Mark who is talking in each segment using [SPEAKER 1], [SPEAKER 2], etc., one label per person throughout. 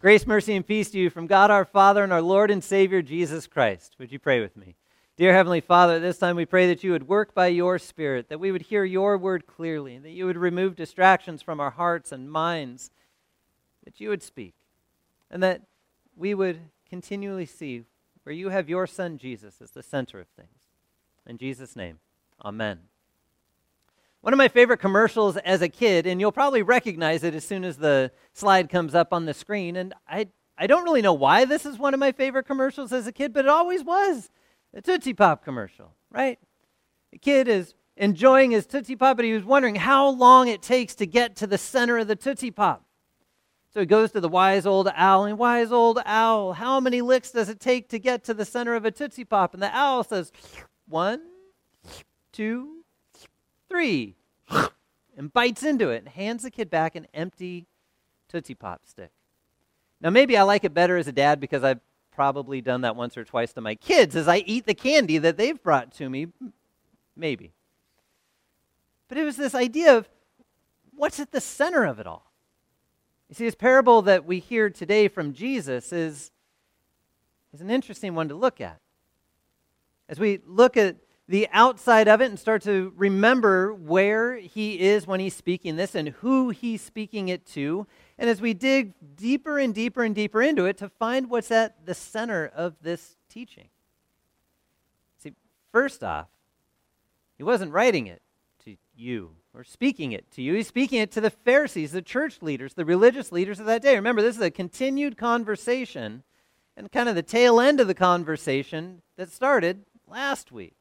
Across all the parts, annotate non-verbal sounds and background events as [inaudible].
[SPEAKER 1] Grace, mercy, and peace to you from God our Father and our Lord and Savior Jesus Christ. Would you pray with me? Dear Heavenly Father, this time we pray that you would work by your Spirit, that we would hear your word clearly, and that you would remove distractions from our hearts and minds, that you would speak, and that we would continually see where you have your Son Jesus as the center of things. In Jesus' name, amen. One of my favorite commercials as a kid, and you'll probably recognize it as soon as the slide comes up on the screen. And I, I don't really know why this is one of my favorite commercials as a kid, but it always was. The Tootsie Pop commercial, right? The kid is enjoying his Tootsie Pop, but he was wondering how long it takes to get to the center of the Tootsie Pop. So he goes to the wise old owl, and wise old owl, how many licks does it take to get to the center of a Tootsie Pop? And the owl says, one, two, three, [laughs] and bites into it and hands the kid back an empty Tootsie Pop stick. Now, maybe I like it better as a dad because I've probably done that once or twice to my kids as I eat the candy that they've brought to me. Maybe. But it was this idea of what's at the center of it all. You see, this parable that we hear today from Jesus is, is an interesting one to look at. As we look at the outside of it and start to remember where he is when he's speaking this and who he's speaking it to. And as we dig deeper and deeper and deeper into it, to find what's at the center of this teaching. See, first off, he wasn't writing it to you or speaking it to you. He's speaking it to the Pharisees, the church leaders, the religious leaders of that day. Remember, this is a continued conversation and kind of the tail end of the conversation that started last week.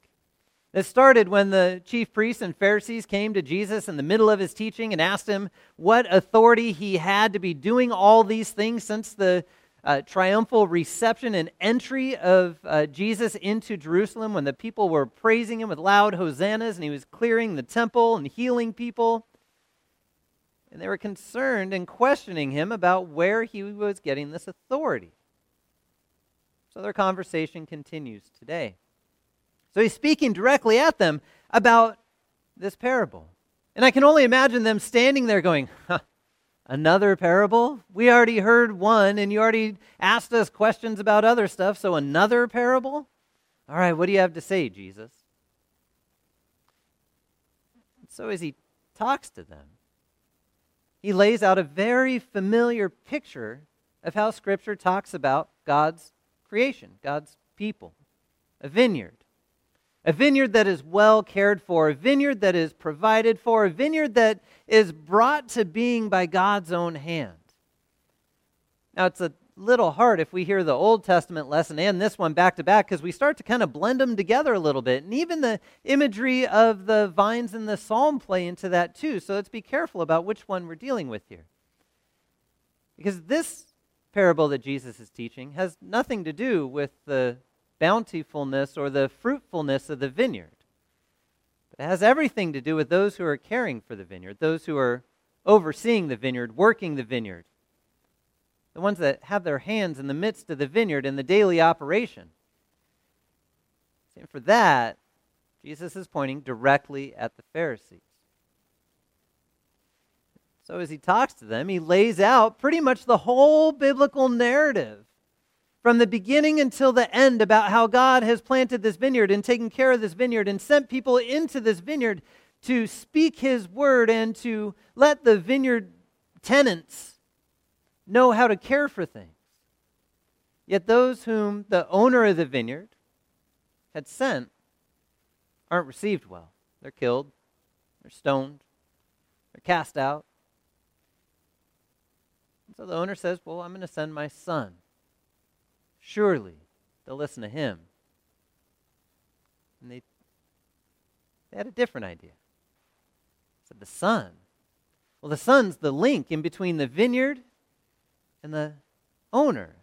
[SPEAKER 1] It started when the chief priests and Pharisees came to Jesus in the middle of his teaching and asked him what authority he had to be doing all these things since the uh, triumphal reception and entry of uh, Jesus into Jerusalem when the people were praising him with loud hosannas and he was clearing the temple and healing people. And they were concerned and questioning him about where he was getting this authority. So their conversation continues today. So he's speaking directly at them about this parable. And I can only imagine them standing there going, huh, Another parable? We already heard one, and you already asked us questions about other stuff, so another parable? All right, what do you have to say, Jesus? So as he talks to them, he lays out a very familiar picture of how Scripture talks about God's creation, God's people, a vineyard a vineyard that is well cared for, a vineyard that is provided for, a vineyard that is brought to being by God's own hand. Now, it's a little hard if we hear the Old Testament lesson and this one back to back because we start to kind of blend them together a little bit. And even the imagery of the vines in the psalm play into that too. So let's be careful about which one we're dealing with here. Because this parable that Jesus is teaching has nothing to do with the bountifulness or the fruitfulness of the vineyard. But it has everything to do with those who are caring for the vineyard, those who are overseeing the vineyard, working the vineyard, the ones that have their hands in the midst of the vineyard in the daily operation. And for that, Jesus is pointing directly at the Pharisees. So as he talks to them, he lays out pretty much the whole biblical narrative from the beginning until the end about how God has planted this vineyard and taken care of this vineyard and sent people into this vineyard to speak his word and to let the vineyard tenants know how to care for things. Yet those whom the owner of the vineyard had sent aren't received well. They're killed, they're stoned, they're cast out. so the owner says, Well, I'm going to send my son Surely they'll listen to him. And they, they had a different idea. said the son. Well, the son's the link in between the vineyard and the owner.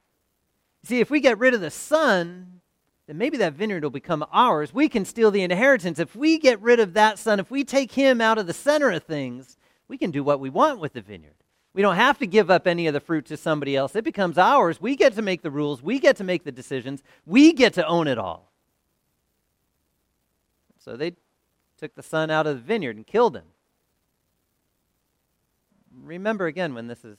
[SPEAKER 1] See, if we get rid of the son, then maybe that vineyard will become ours. We can steal the inheritance. If we get rid of that son, if we take him out of the center of things, we can do what we want with the vineyard. We don't have to give up any of the fruit to somebody else. It becomes ours. We get to make the rules. We get to make the decisions. We get to own it all. So they took the son out of the vineyard and killed him. Remember again when this is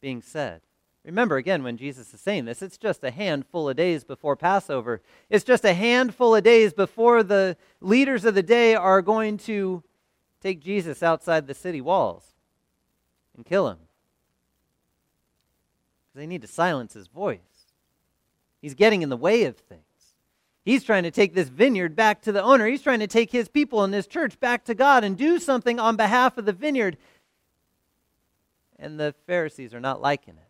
[SPEAKER 1] being said. Remember, again, when Jesus is saying this, it's just a handful of days before Passover. It's just a handful of days before the leaders of the day are going to take Jesus outside the city walls and kill him. Because they need to silence his voice. He's getting in the way of things. He's trying to take this vineyard back to the owner. He's trying to take his people and his church back to God and do something on behalf of the vineyard. And the Pharisees are not liking it.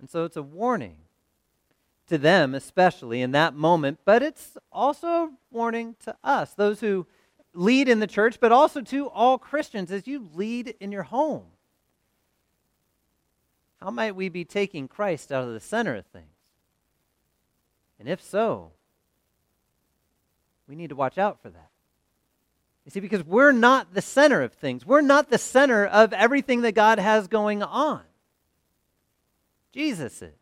[SPEAKER 1] And so it's a warning to them, especially in that moment, but it's also a warning to us, those who lead in the church, but also to all Christians as you lead in your home. How might we be taking Christ out of the center of things? And if so, we need to watch out for that. You see, because we're not the center of things, we're not the center of everything that God has going on. Jesus is.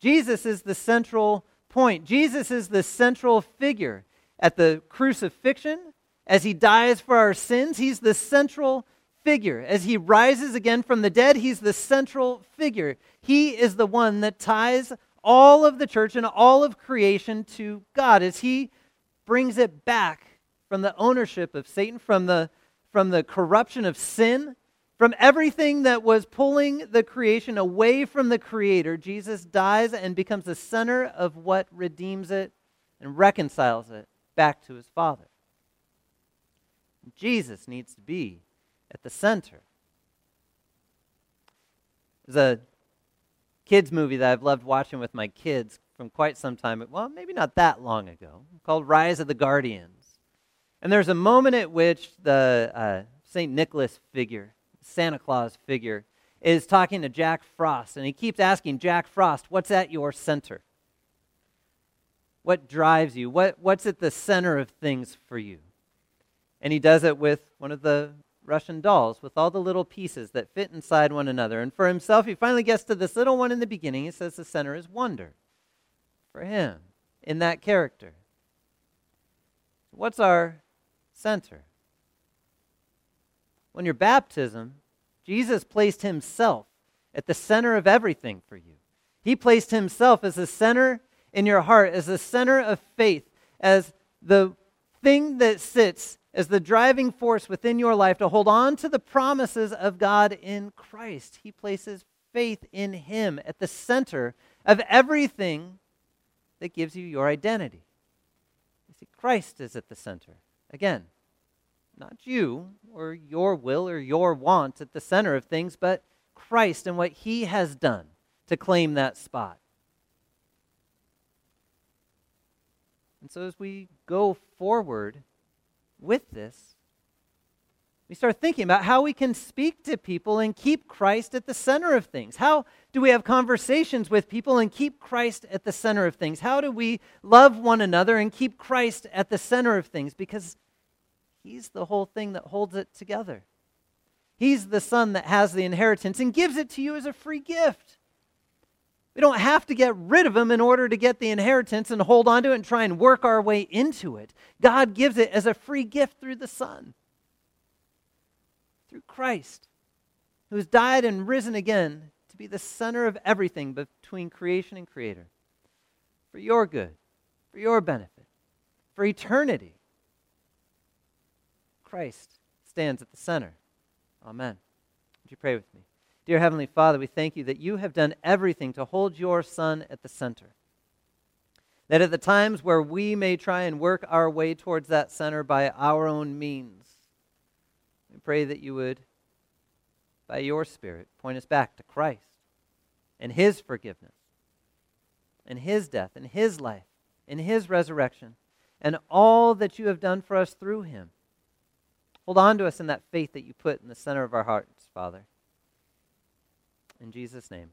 [SPEAKER 1] Jesus is the central point. Jesus is the central figure. At the crucifixion, as he dies for our sins, he's the central figure. As he rises again from the dead, he's the central figure. He is the one that ties all of the church and all of creation to God as he brings it back from the ownership of Satan, from the, from the corruption of sin, from everything that was pulling the creation away from the Creator, Jesus dies and becomes the center of what redeems it and reconciles it back to his Father. Jesus needs to be at the center. There's a kids' movie that I've loved watching with my kids from quite some time, well, maybe not that long ago, called Rise of the Guardians. And there's a moment at which the uh, St. Nicholas figure Santa Claus figure, is talking to Jack Frost, and he keeps asking Jack Frost, What's at your center? What drives you? What, what's at the center of things for you? And he does it with one of the Russian dolls, with all the little pieces that fit inside one another. And for himself, he finally gets to this little one in the beginning. He says the center is wonder for him in that character. What's our center? When your baptism, Jesus placed himself at the center of everything for you. He placed himself as the center in your heart, as the center of faith, as the thing that sits as the driving force within your life to hold on to the promises of God in Christ. He places faith in Him at the center of everything that gives you your identity. You see, Christ is at the center. Again, not you or your will or your want at the center of things, but Christ and what he has done to claim that spot. And so as we go forward with this, we start thinking about how we can speak to people and keep Christ at the center of things. How do we have conversations with people and keep Christ at the center of things? How do we love one another and keep Christ at the center of things? Because He's the whole thing that holds it together. He's the son that has the inheritance and gives it to you as a free gift. We don't have to get rid of them in order to get the inheritance and hold on to it and try and work our way into it. God gives it as a free gift through the Son, through Christ, who has died and risen again to be the center of everything between creation and creator, for your good, for your benefit, for eternity. Christ stands at the center. Amen. Would you pray with me? Dear Heavenly Father, we thank you that you have done everything to hold your Son at the center. That at the times where we may try and work our way towards that center by our own means, we pray that you would, by your Spirit, point us back to Christ and his forgiveness and his death and his life and his resurrection and all that you have done for us through him. Hold on to us in that faith that you put in the center of our hearts, Father. In Jesus' name.